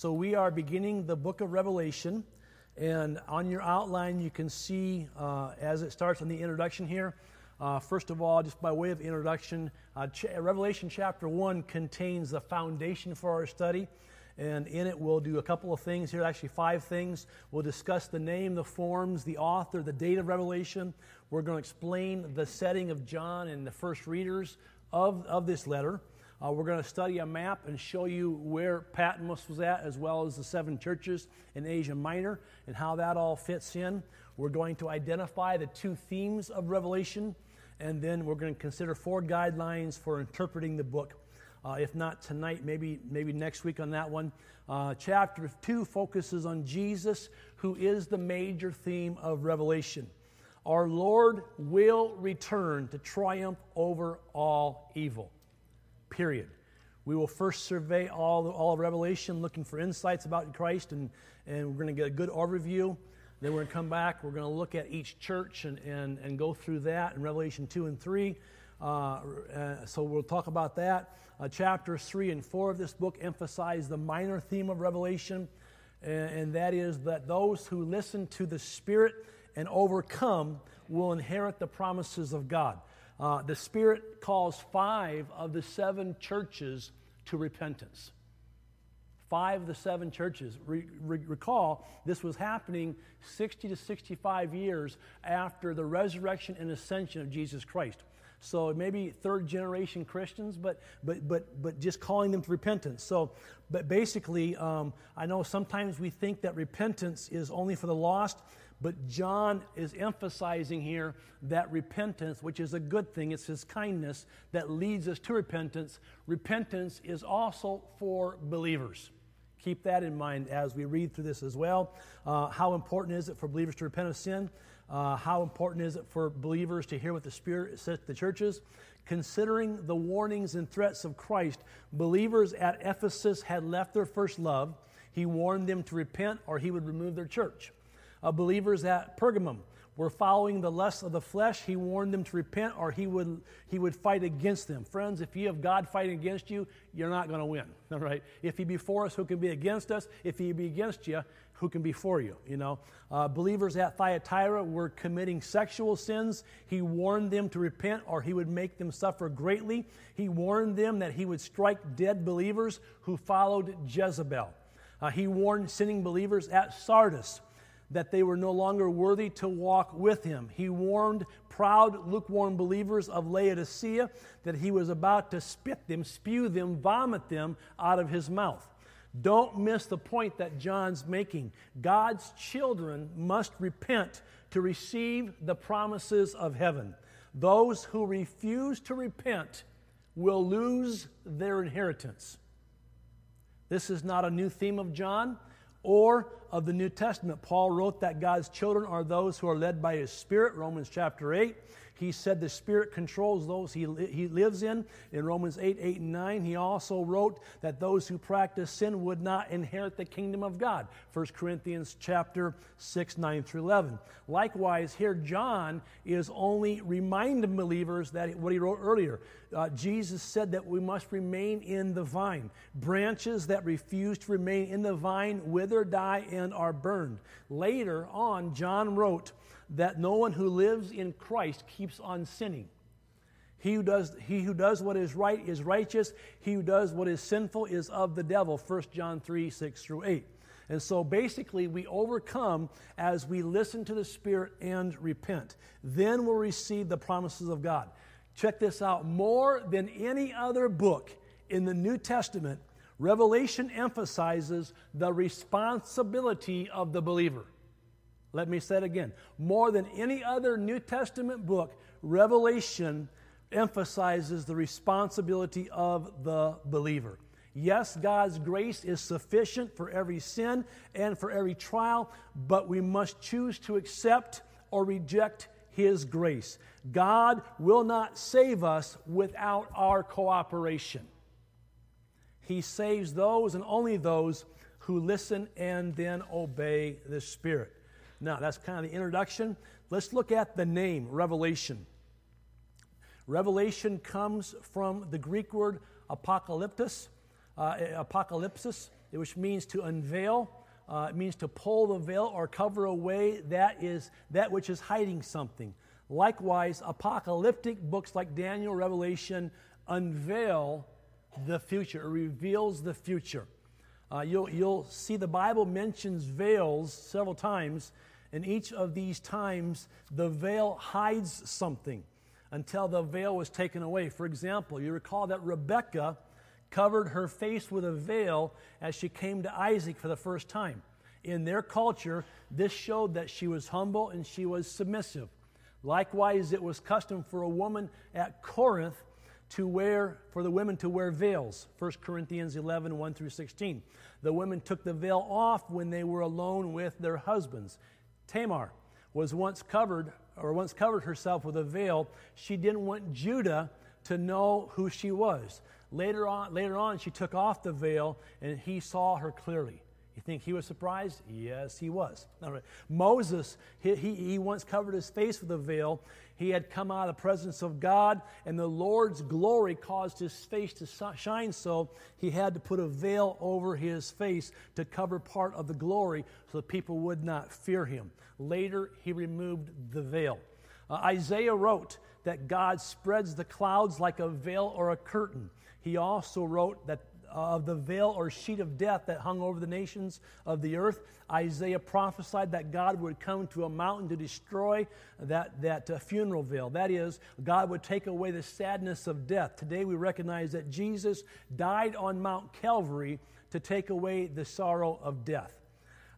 So we are beginning the book of Revelation. And on your outline, you can see uh, as it starts in the introduction here. Uh, first of all, just by way of introduction, uh, Ch- Revelation chapter 1 contains the foundation for our study. And in it, we'll do a couple of things here, actually, five things. We'll discuss the name, the forms, the author, the date of Revelation. We're going to explain the setting of John and the first readers of, of this letter. Uh, we're going to study a map and show you where Patmos was at, as well as the seven churches in Asia Minor and how that all fits in. We're going to identify the two themes of Revelation, and then we're going to consider four guidelines for interpreting the book. Uh, if not tonight, maybe, maybe next week on that one. Uh, chapter 2 focuses on Jesus, who is the major theme of Revelation. Our Lord will return to triumph over all evil period. We will first survey all, all of Revelation, looking for insights about Christ, and, and we're going to get a good overview. Then we're going to come back. We're going to look at each church and, and, and go through that in Revelation 2 and 3. Uh, uh, so we'll talk about that. Uh, chapters 3 and 4 of this book emphasize the minor theme of Revelation, and, and that is that those who listen to the Spirit and overcome will inherit the promises of God. Uh, the Spirit calls five of the seven churches to repentance. Five of the seven churches. Re- re- recall, this was happening 60 to 65 years after the resurrection and ascension of Jesus Christ. So maybe third generation Christians, but, but, but, but just calling them to repentance. So, but basically, um, I know sometimes we think that repentance is only for the lost, but John is emphasizing here that repentance, which is a good thing, it's his kindness that leads us to repentance. Repentance is also for believers. Keep that in mind as we read through this as well. Uh, how important is it for believers to repent of sin? Uh, how important is it for believers to hear what the Spirit says to the churches? Considering the warnings and threats of Christ, believers at Ephesus had left their first love. He warned them to repent or he would remove their church uh, believers at Pergamum were following the lusts of the flesh, he warned them to repent or he would, he would fight against them. Friends, if you have God fighting against you, you're not going to win. All right? If he be for us, who can be against us? If he be against you, who can be for you? You know, uh, believers at Thyatira were committing sexual sins. He warned them to repent, or he would make them suffer greatly. He warned them that he would strike dead believers who followed Jezebel. Uh, he warned sinning believers at Sardis that they were no longer worthy to walk with him. He warned proud, lukewarm believers of Laodicea that he was about to spit them, spew them, vomit them out of his mouth. Don't miss the point that John's making. God's children must repent to receive the promises of heaven. Those who refuse to repent will lose their inheritance. This is not a new theme of John or of the New Testament. Paul wrote that God's children are those who are led by his Spirit, Romans chapter 8. He said the Spirit controls those he, he lives in, in Romans 8, 8, and 9. He also wrote that those who practice sin would not inherit the kingdom of God, 1 Corinthians chapter 6, 9 through 11. Likewise, here John is only reminding believers that what he wrote earlier. Uh, Jesus said that we must remain in the vine. Branches that refuse to remain in the vine wither, die, and are burned. Later on, John wrote, that no one who lives in Christ keeps on sinning. He who, does, he who does what is right is righteous. He who does what is sinful is of the devil. 1 John 3 6 through 8. And so basically, we overcome as we listen to the Spirit and repent. Then we'll receive the promises of God. Check this out more than any other book in the New Testament, Revelation emphasizes the responsibility of the believer. Let me say it again. More than any other New Testament book, Revelation emphasizes the responsibility of the believer. Yes, God's grace is sufficient for every sin and for every trial, but we must choose to accept or reject His grace. God will not save us without our cooperation. He saves those and only those who listen and then obey the Spirit. Now, that's kind of the introduction. Let's look at the name, Revelation. Revelation comes from the Greek word apocalyptus, uh, apocalypsis, which means to unveil. Uh, it means to pull the veil or cover away that is that which is hiding something. Likewise, apocalyptic books like Daniel, Revelation unveil the future, it reveals the future. Uh, you'll, you'll see the Bible mentions veils several times, and each of these times the veil hides something until the veil was taken away. For example, you recall that Rebecca covered her face with a veil as she came to Isaac for the first time. In their culture, this showed that she was humble and she was submissive. Likewise, it was custom for a woman at Corinth to wear, for the women to wear veils. 1 Corinthians 11, 1 through 16. The women took the veil off when they were alone with their husbands. Tamar was once covered, or once covered herself with a veil. She didn't want Judah to know who she was. Later on, later on, she took off the veil and he saw her clearly. You think he was surprised? Yes, he was. Moses, he, he, he, once covered his face with a veil. He had come out of the presence of God, and the Lord's glory caused his face to shine so he had to put a veil over his face to cover part of the glory so that people would not fear him. Later, he removed the veil. Uh, Isaiah wrote that God spreads the clouds like a veil or a curtain. He also wrote that of the veil or sheet of death that hung over the nations of the earth. Isaiah prophesied that God would come to a mountain to destroy that, that uh, funeral veil. That is, God would take away the sadness of death. Today we recognize that Jesus died on Mount Calvary to take away the sorrow of death.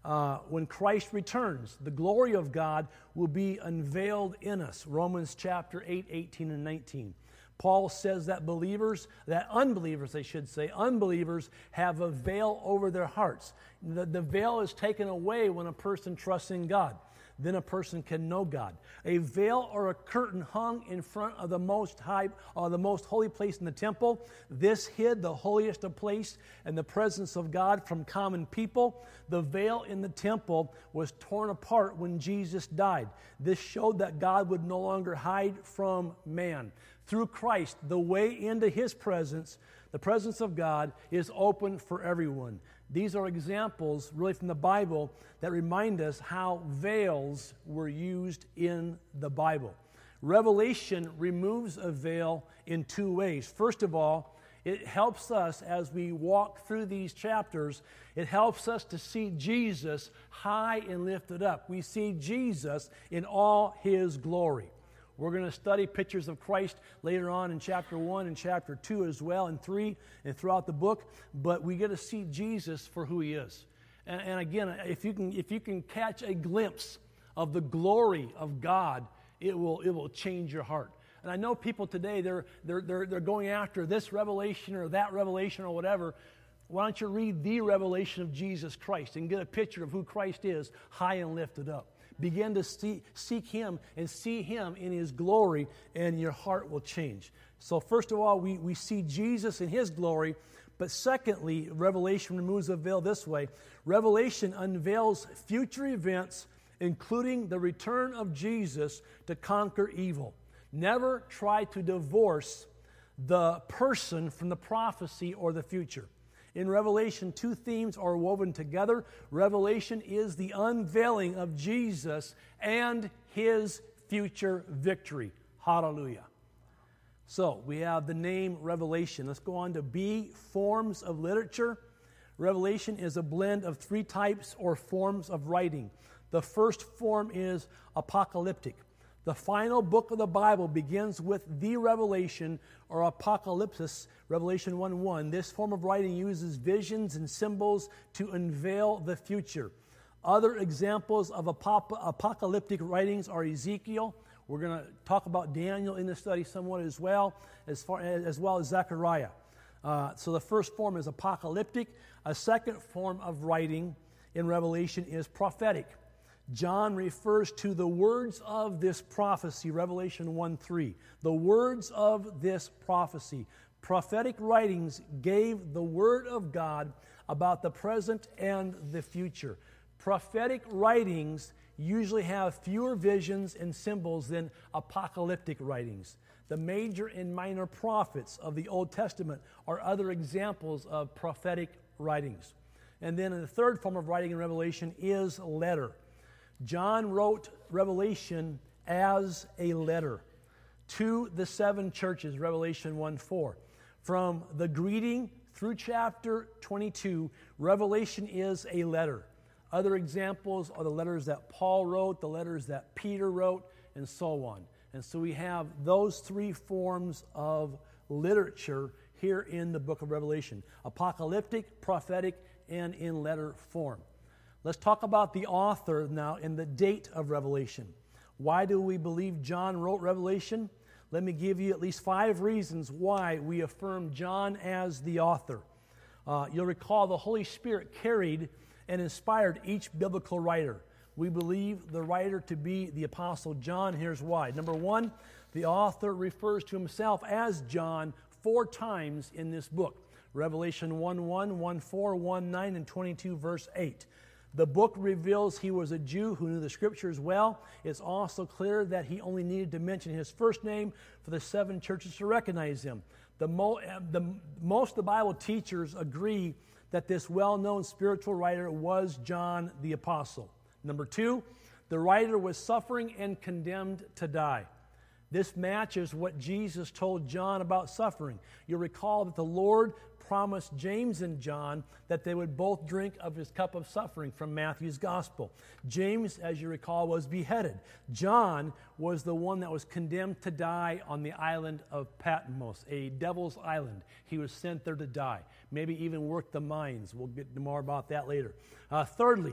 Uh, when Christ returns, the glory of God will be unveiled in us. Romans chapter 8, 18, and 19. Paul says that believers, that unbelievers, they should say, unbelievers have a veil over their hearts. The, the veil is taken away when a person trusts in God. Then a person can know God. A veil or a curtain hung in front of the most high, uh, the most holy place in the temple. This hid the holiest of place and the presence of God from common people. The veil in the temple was torn apart when Jesus died. This showed that God would no longer hide from man. Through Christ, the way into his presence, the presence of God, is open for everyone. These are examples, really, from the Bible that remind us how veils were used in the Bible. Revelation removes a veil in two ways. First of all, it helps us as we walk through these chapters, it helps us to see Jesus high and lifted up. We see Jesus in all his glory. We're going to study pictures of Christ later on in chapter 1 and chapter 2 as well, and 3 and throughout the book, but we get to see Jesus for who he is. And, and again, if you, can, if you can catch a glimpse of the glory of God, it will, it will change your heart. And I know people today, they're, they're, they're, they're going after this revelation or that revelation or whatever. Why don't you read the revelation of Jesus Christ and get a picture of who Christ is, high and lifted up? Begin to see, seek Him and see Him in His glory, and your heart will change. So, first of all, we, we see Jesus in His glory. But secondly, Revelation removes the veil this way Revelation unveils future events, including the return of Jesus to conquer evil. Never try to divorce the person from the prophecy or the future. In Revelation, two themes are woven together. Revelation is the unveiling of Jesus and his future victory. Hallelujah. So we have the name Revelation. Let's go on to B forms of literature. Revelation is a blend of three types or forms of writing. The first form is apocalyptic. The final book of the Bible begins with the revelation or apocalypse, Revelation 1 1. This form of writing uses visions and symbols to unveil the future. Other examples of apocalyptic writings are Ezekiel. We're going to talk about Daniel in the study somewhat as well, as, far, as well as Zechariah. Uh, so the first form is apocalyptic. A second form of writing in Revelation is prophetic. John refers to the words of this prophecy, Revelation 1 3. The words of this prophecy. Prophetic writings gave the word of God about the present and the future. Prophetic writings usually have fewer visions and symbols than apocalyptic writings. The major and minor prophets of the Old Testament are other examples of prophetic writings. And then the third form of writing in Revelation is letter. John wrote Revelation as a letter to the seven churches, Revelation 1 4. From the greeting through chapter 22, Revelation is a letter. Other examples are the letters that Paul wrote, the letters that Peter wrote, and so on. And so we have those three forms of literature here in the book of Revelation apocalyptic, prophetic, and in letter form. Let's talk about the author now and the date of Revelation. Why do we believe John wrote Revelation? Let me give you at least five reasons why we affirm John as the author. Uh, you'll recall the Holy Spirit carried and inspired each biblical writer. We believe the writer to be the Apostle John. Here's why. Number one, the author refers to himself as John four times in this book Revelation 1 1, 1 4, 1 9, and 22, verse 8. The book reveals he was a Jew who knew the scriptures well. It's also clear that he only needed to mention his first name for the seven churches to recognize him. The, mo- um, the most of the Bible teachers agree that this well known spiritual writer was John the Apostle. Number two, the writer was suffering and condemned to die. This matches what Jesus told John about suffering. You'll recall that the Lord promised James and John that they would both drink of his cup of suffering from Matthew's gospel. James, as you recall, was beheaded. John was the one that was condemned to die on the island of Patmos, a devil's island. He was sent there to die, maybe even work the mines. We'll get more about that later. Uh, thirdly,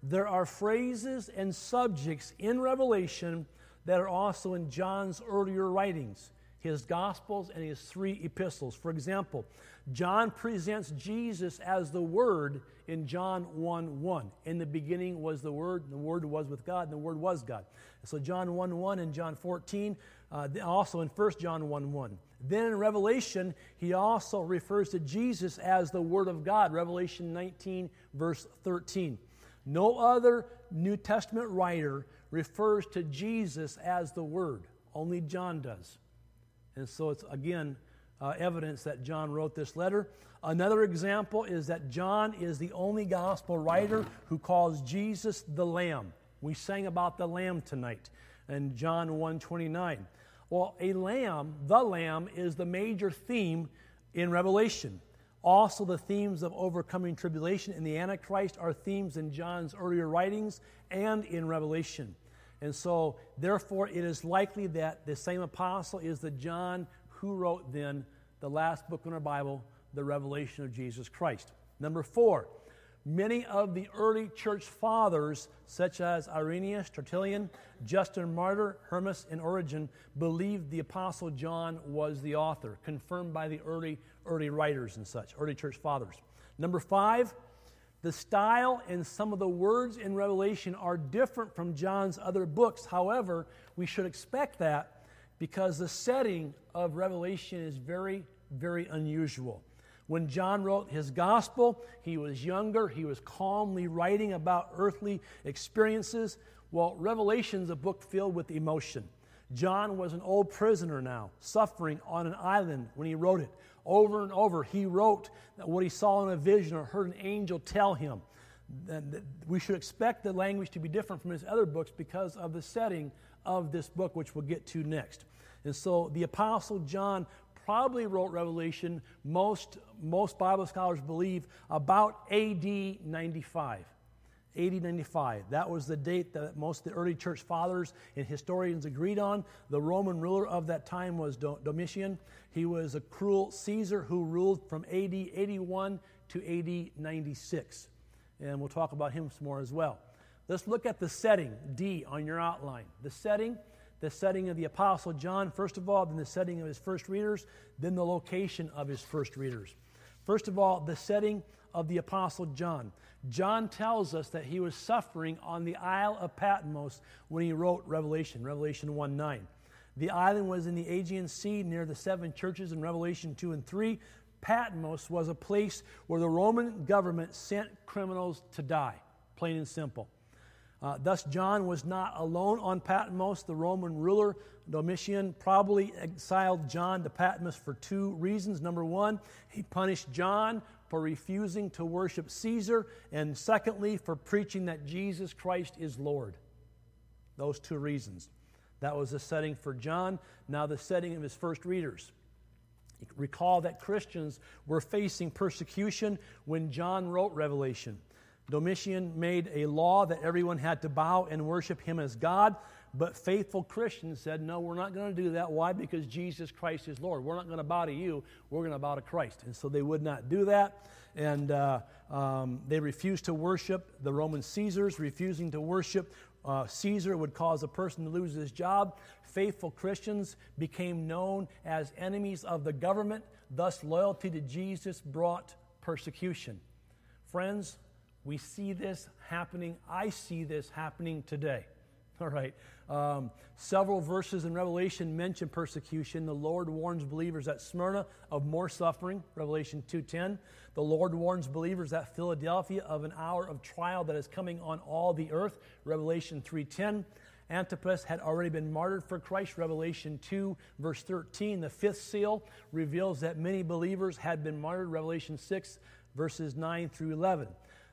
there are phrases and subjects in Revelation that are also in John's earlier writings, his Gospels and his three epistles. For example, John presents Jesus as the Word in John 1 1. In the beginning was the Word, and the Word was with God, and the Word was God. So John 1 1 and John 14, uh, also in 1 John 1 1. Then in Revelation, he also refers to Jesus as the Word of God, Revelation 19, verse 13. No other New Testament writer refers to Jesus as the Word, only John does. And so it's again uh, evidence that John wrote this letter. Another example is that John is the only gospel writer who calls Jesus the Lamb. We sang about the Lamb tonight in John 1:29. Well, a lamb, the lamb, is the major theme in Revelation. Also, the themes of overcoming tribulation and the Antichrist are themes in John's earlier writings and in Revelation. And so, therefore, it is likely that the same apostle is the John who wrote then the last book in our Bible, the revelation of Jesus Christ. Number four, many of the early church fathers, such as Irenaeus, Tertullian, Justin Martyr, Hermas, and Origen, believed the apostle John was the author, confirmed by the early early writers and such, early church fathers. Number five, the style and some of the words in Revelation are different from John's other books. However, we should expect that because the setting of Revelation is very, very unusual. When John wrote his gospel, he was younger, he was calmly writing about earthly experiences. Well, Revelation is a book filled with emotion. John was an old prisoner now, suffering on an island when he wrote it. Over and over, he wrote what he saw in a vision or heard an angel tell him. We should expect the language to be different from his other books because of the setting of this book, which we'll get to next. And so the Apostle John probably wrote Revelation, most, most Bible scholars believe, about AD 95. 8095. That was the date that most of the early church fathers and historians agreed on. The Roman ruler of that time was Domitian. He was a cruel Caesar who ruled from AD 81 to AD 96. And we'll talk about him some more as well. Let's look at the setting, D, on your outline. The setting, the setting of the Apostle John, first of all, then the setting of his first readers, then the location of his first readers. First of all, the setting of the Apostle John. John tells us that he was suffering on the Isle of Patmos when he wrote Revelation, Revelation 1 9. The island was in the Aegean Sea near the seven churches in Revelation 2 and 3. Patmos was a place where the Roman government sent criminals to die, plain and simple. Uh, thus, John was not alone on Patmos. The Roman ruler, Domitian, probably exiled John to Patmos for two reasons. Number one, he punished John for refusing to worship Caesar, and secondly, for preaching that Jesus Christ is Lord. Those two reasons. That was the setting for John, now the setting of his first readers. Recall that Christians were facing persecution when John wrote Revelation. Domitian made a law that everyone had to bow and worship him as God, but faithful Christians said, No, we're not going to do that. Why? Because Jesus Christ is Lord. We're not going to bow to you, we're going to bow to Christ. And so they would not do that. And uh, um, they refused to worship the Roman Caesars, refusing to worship uh, Caesar would cause a person to lose his job. Faithful Christians became known as enemies of the government. Thus, loyalty to Jesus brought persecution. Friends, we see this happening. I see this happening today. All right. Um, several verses in Revelation mention persecution. The Lord warns believers at Smyrna of more suffering, Revelation 2.10. The Lord warns believers at Philadelphia of an hour of trial that is coming on all the earth, Revelation 3.10. Antipas had already been martyred for Christ, Revelation 2, verse 13. The fifth seal reveals that many believers had been martyred, Revelation 6, verses 9 through 11.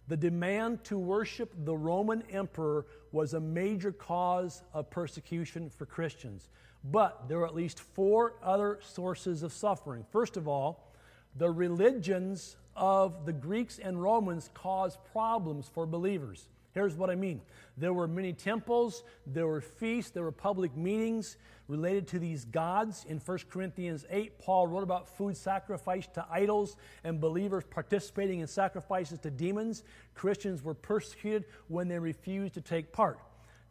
The demand to worship the Roman emperor was a major cause of persecution for Christians. But there were at least four other sources of suffering. First of all, the religions of the Greeks and Romans caused problems for believers. Here's what I mean there were many temples, there were feasts, there were public meetings related to these gods. In 1 Corinthians 8, Paul wrote about food sacrificed to idols and believers participating in sacrifices to demons. Christians were persecuted when they refused to take part.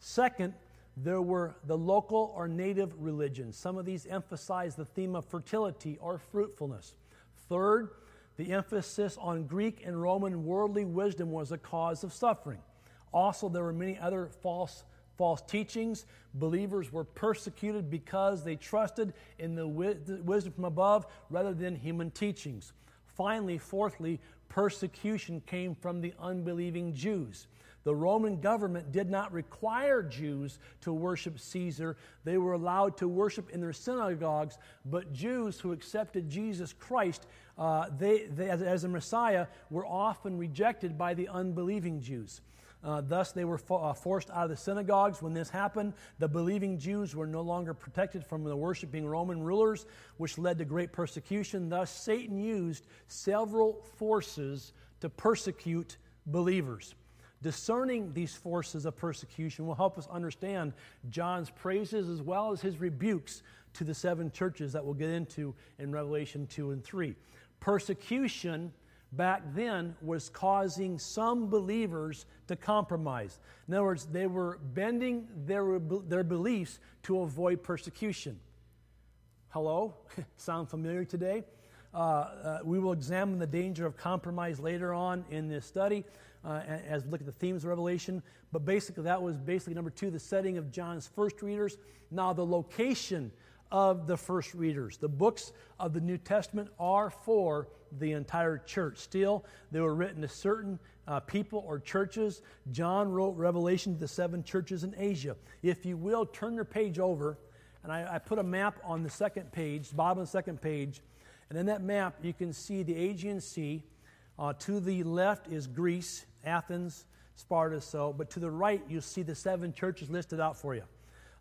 Second, there were the local or native religions. Some of these emphasize the theme of fertility or fruitfulness. Third, the emphasis on Greek and Roman worldly wisdom was a cause of suffering. Also, there were many other false false teachings. Believers were persecuted because they trusted in the wisdom from above rather than human teachings. Finally, fourthly, persecution came from the unbelieving Jews. The Roman government did not require Jews to worship Caesar. They were allowed to worship in their synagogues, but Jews who accepted Jesus Christ uh, they, they, as, as a Messiah were often rejected by the unbelieving Jews. Uh, thus, they were fo- uh, forced out of the synagogues. When this happened, the believing Jews were no longer protected from the worshiping Roman rulers, which led to great persecution. Thus, Satan used several forces to persecute believers. Discerning these forces of persecution will help us understand John's praises as well as his rebukes to the seven churches that we'll get into in Revelation 2 and 3. Persecution back then was causing some believers to compromise. In other words, they were bending their, their beliefs to avoid persecution. Hello? Sound familiar today? Uh, uh, we will examine the danger of compromise later on in this study uh, as we look at the themes of Revelation. But basically, that was basically number two, the setting of John's first readers. Now, the location of the first readers. The books of the New Testament are for the entire church. Still, they were written to certain uh, people or churches. John wrote Revelation to the seven churches in Asia. If you will, turn your page over, and I, I put a map on the second page, bottom of the second page, and in that map you can see the Aegean Sea. Uh, to the left is Greece, Athens, Sparta, so, but to the right you see the seven churches listed out for you.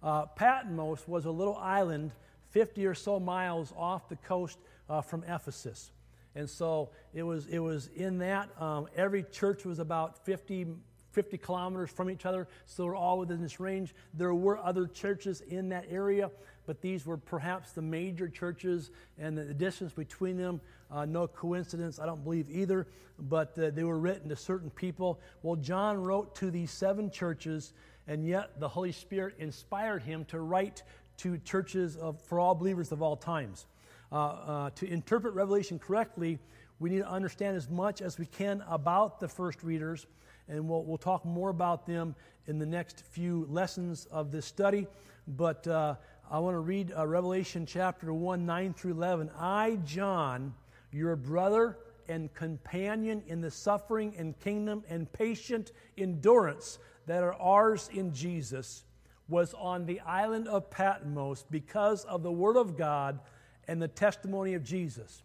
Uh, Patmos was a little island 50 or so miles off the coast uh, from Ephesus. And so it was, it was in that. Um, every church was about 50, 50 kilometers from each other, so they're all within this range. There were other churches in that area, but these were perhaps the major churches, and the, distance between them, uh, no coincidence, I don't believe either, but uh, they were written to certain people. Well, John wrote to these seven churches, and yet the Holy Spirit inspired him to write to churches of, for all believers of all times. Uh, uh, to interpret Revelation correctly, we need to understand as much as we can about the first readers, and we'll, we'll talk more about them in the next few lessons of this study. But uh, I want to read uh, Revelation chapter 1, 9 through 11. I, John, your brother and companion in the suffering and kingdom and patient endurance that are ours in Jesus, was on the island of Patmos because of the Word of God and the testimony of Jesus.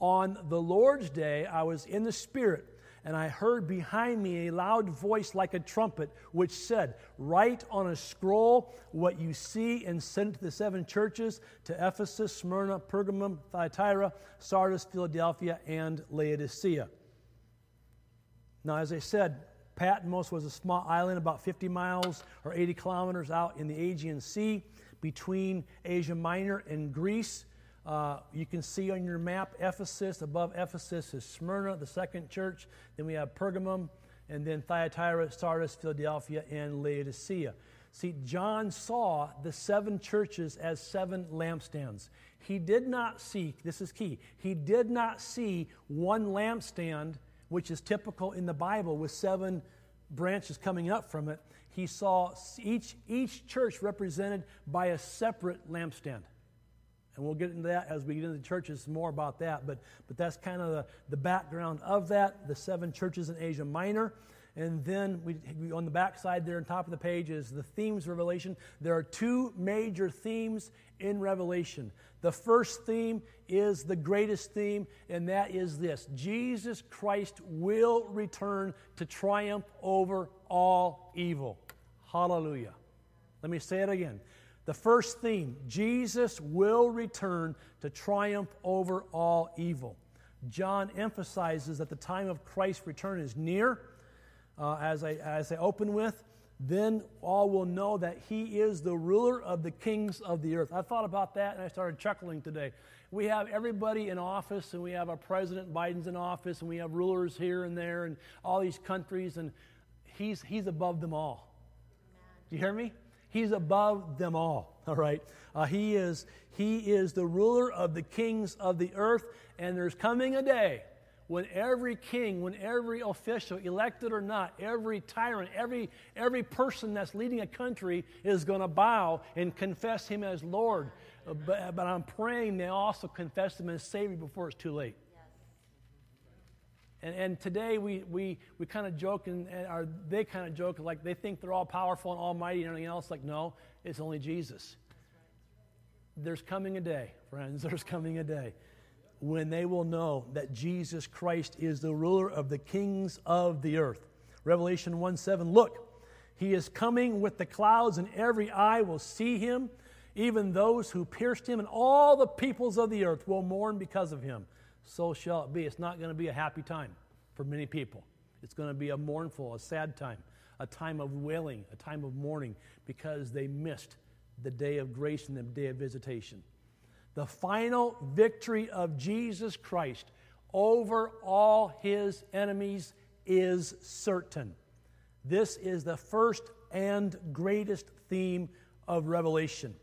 On the Lord's day, I was in the Spirit and I heard behind me a loud voice like a trumpet, which said, Write on a scroll what you see and send to the seven churches to Ephesus, Smyrna, Pergamum, Thyatira, Sardis, Philadelphia, and Laodicea. Now, as I said, Patmos was a small island about 50 miles or 80 kilometers out in the Aegean Sea between Asia Minor and Greece. Uh, you can see on your map Ephesus. Above Ephesus is Smyrna, the second church. Then we have Pergamum, and then Thyatira, Sardis, Philadelphia, and Laodicea. See, John saw the seven churches as seven lampstands. He did not see, this is key, he did not see one lampstand, which is typical in the Bible with seven branches coming up from it. He saw each, each church represented by a separate lampstand. And we'll get into that as we get into the churches more about that. But, but that's kind of the, the background of that the seven churches in Asia Minor. And then we, on the back side there on top of the page is the themes of Revelation. There are two major themes in Revelation. The first theme is the greatest theme, and that is this Jesus Christ will return to triumph over all evil. Hallelujah. Let me say it again. The first theme Jesus will return to triumph over all evil. John emphasizes that the time of Christ's return is near. Uh, as, I, as I open with, then all will know that he is the ruler of the kings of the earth. I thought about that and I started chuckling today. We have everybody in office, and we have our President Biden's in office, and we have rulers here and there, and all these countries, and he's, he's above them all. Do you hear me? He's above them all. All right. Uh, he is he is the ruler of the kings of the earth, and there's coming a day when every king, when every official, elected or not, every tyrant, every every person that's leading a country is going to bow and confess him as Lord. Uh, but, but I'm praying they also confess him as Savior before it's too late. And, and today we, we, we kind of joke, and, and they kind of joke, like they think they're all powerful and almighty and everything else. Like, no, it's only Jesus. There's coming a day, friends, there's coming a day when they will know that Jesus Christ is the ruler of the kings of the earth. Revelation 1 7, look, he is coming with the clouds, and every eye will see him, even those who pierced him, and all the peoples of the earth will mourn because of him so shall it be. It's not going to be a happy time for many people. It's going to be a mournful, a sad time, a time of wailing, a time of mourning because they missed the day of grace and the day of visitation. The final victory of Jesus Christ over all his enemies is certain. This is the first and greatest theme of Revelation.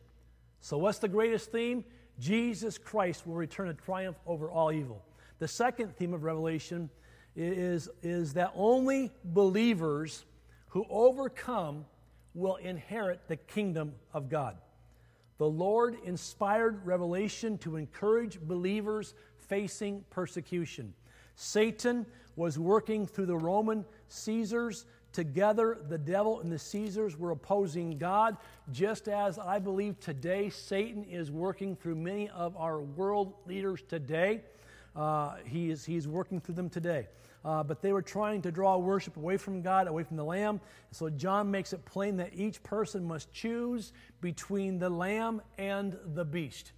So, what's the greatest theme? Jesus Christ will return to triumph over all evil. The second theme of Revelation is, is that only believers who overcome will inherit the kingdom of God. The Lord inspired Revelation to encourage believers facing persecution. Satan was working through the Roman Caesars Together, the devil and the Caesars were opposing God, just as I believe today Satan is working through many of our world leaders today. Uh, he is, he's working through them today. Uh, but they were trying to draw worship away from God, away from the Lamb. So John makes it plain that each person must choose between the Lamb and the beast.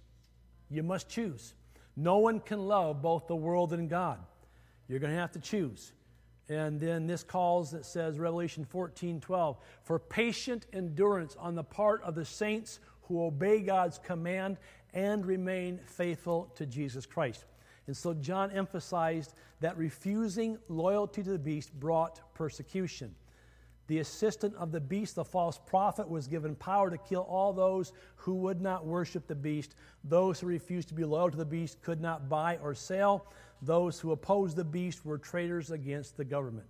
You must choose. No one can love both the world and God. You're going to have to choose. And then this calls that says, Revelation 14 12, for patient endurance on the part of the saints who obey God's command and remain faithful to Jesus Christ. And so John emphasized that refusing loyalty to the beast brought persecution. The assistant of the beast, the false prophet, was given power to kill all those who would not worship the beast. Those who refused to be loyal to the beast could not buy or sell. Those who opposed the beast were traitors against the government.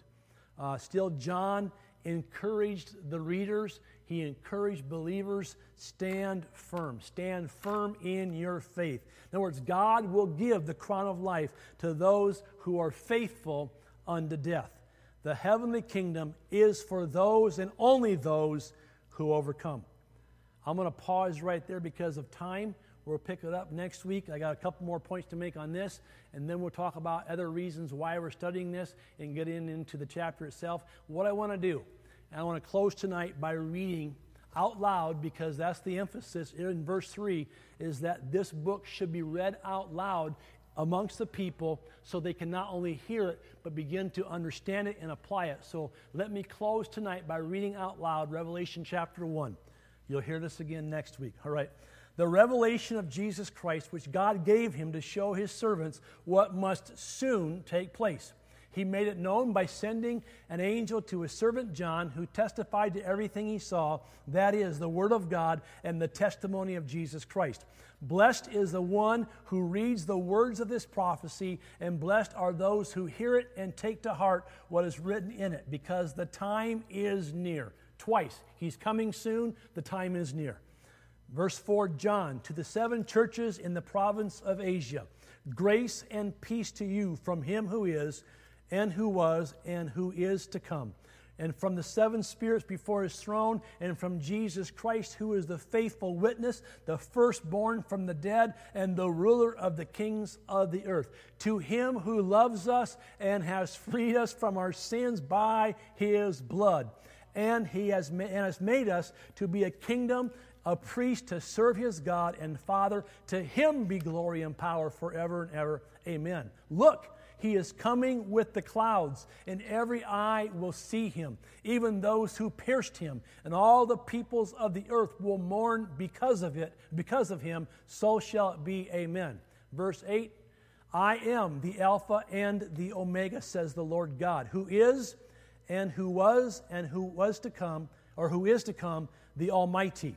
Uh, still, John encouraged the readers, he encouraged believers stand firm. Stand firm in your faith. In other words, God will give the crown of life to those who are faithful unto death. The heavenly kingdom is for those and only those who overcome. I'm going to pause right there because of time. We'll pick it up next week. I got a couple more points to make on this, and then we'll talk about other reasons why we're studying this and get in into the chapter itself. What I want to do, and I want to close tonight by reading out loud because that's the emphasis in verse 3 is that this book should be read out loud amongst the people so they can not only hear it but begin to understand it and apply it. So let me close tonight by reading out loud Revelation chapter 1. You'll hear this again next week. All right. The revelation of Jesus Christ, which God gave him to show his servants what must soon take place. He made it known by sending an angel to his servant John, who testified to everything he saw that is, the Word of God and the testimony of Jesus Christ. Blessed is the one who reads the words of this prophecy, and blessed are those who hear it and take to heart what is written in it, because the time is near. Twice, he's coming soon, the time is near. Verse 4 John, to the seven churches in the province of Asia, grace and peace to you from him who is, and who was, and who is to come. And from the seven spirits before his throne, and from Jesus Christ, who is the faithful witness, the firstborn from the dead, and the ruler of the kings of the earth. To him who loves us and has freed us from our sins by his blood and he has, ma- and has made us to be a kingdom, a priest to serve his God and Father. To him be glory and power forever and ever. Amen. Look, he is coming with the clouds, and every eye will see him, even those who pierced him, and all the peoples of the earth will mourn because of it, because of him. So shall it be. Amen. Verse 8 I am the Alpha and the Omega, says the Lord God, who is and who was and who was to come, or who is to come, the Almighty.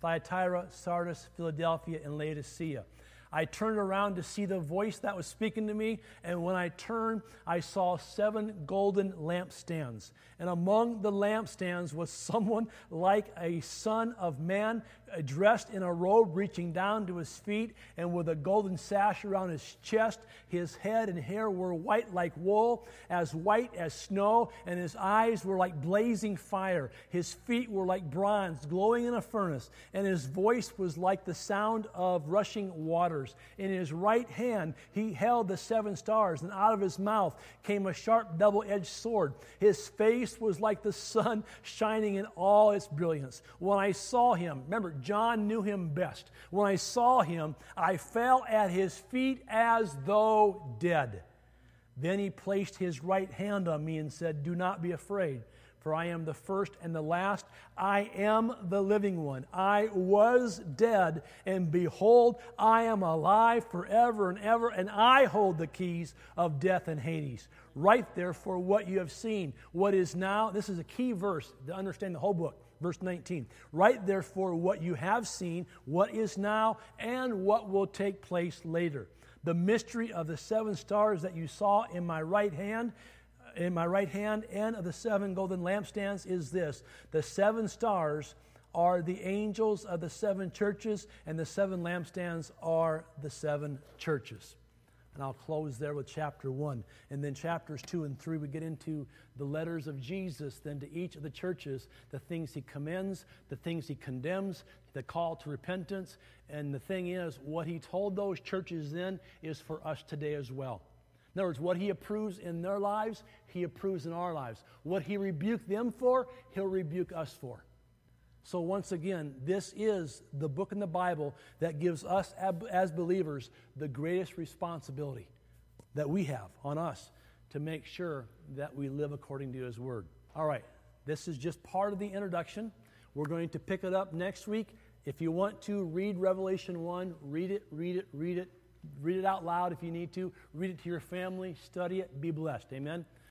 Thyatira, Sardis, Philadelphia, and Laodicea. I turned around to see the voice that was speaking to me, and when I turned, I saw seven golden lampstands. And among the lampstands was someone like a son of man, dressed in a robe reaching down to his feet, and with a golden sash around his chest. His head and hair were white like wool, as white as snow, and his eyes were like blazing fire. His feet were like bronze, glowing in a furnace, and his voice was like the sound of rushing waters. In his right hand he held the seven stars, and out of his mouth came a sharp double edged sword. His face was like the sun shining in all its brilliance. When I saw him, remember, John knew him best. When I saw him, I fell at his feet as though dead. Then he placed his right hand on me and said, Do not be afraid, for I am the first and the last. I am the living one. I was dead, and behold, I am alive forever and ever, and I hold the keys of death and Hades. Write therefore what you have seen, what is now. This is a key verse to understand the whole book Verse 19 Write therefore what you have seen, what is now, and what will take place later. The mystery of the seven stars that you saw in my right hand, in my right hand, and of the seven golden lampstands is this the seven stars are the angels of the seven churches, and the seven lampstands are the seven churches. And I'll close there with chapter one. And then chapters two and three, we get into the letters of Jesus, then to each of the churches, the things he commends, the things he condemns, the call to repentance. And the thing is, what he told those churches then is for us today as well. In other words, what he approves in their lives, he approves in our lives. What he rebuked them for, he'll rebuke us for. So, once again, this is the book in the Bible that gives us, as believers, the greatest responsibility that we have on us to make sure that we live according to His Word. All right, this is just part of the introduction. We're going to pick it up next week. If you want to read Revelation 1, read it, read it, read it. Read it out loud if you need to. Read it to your family. Study it. Be blessed. Amen.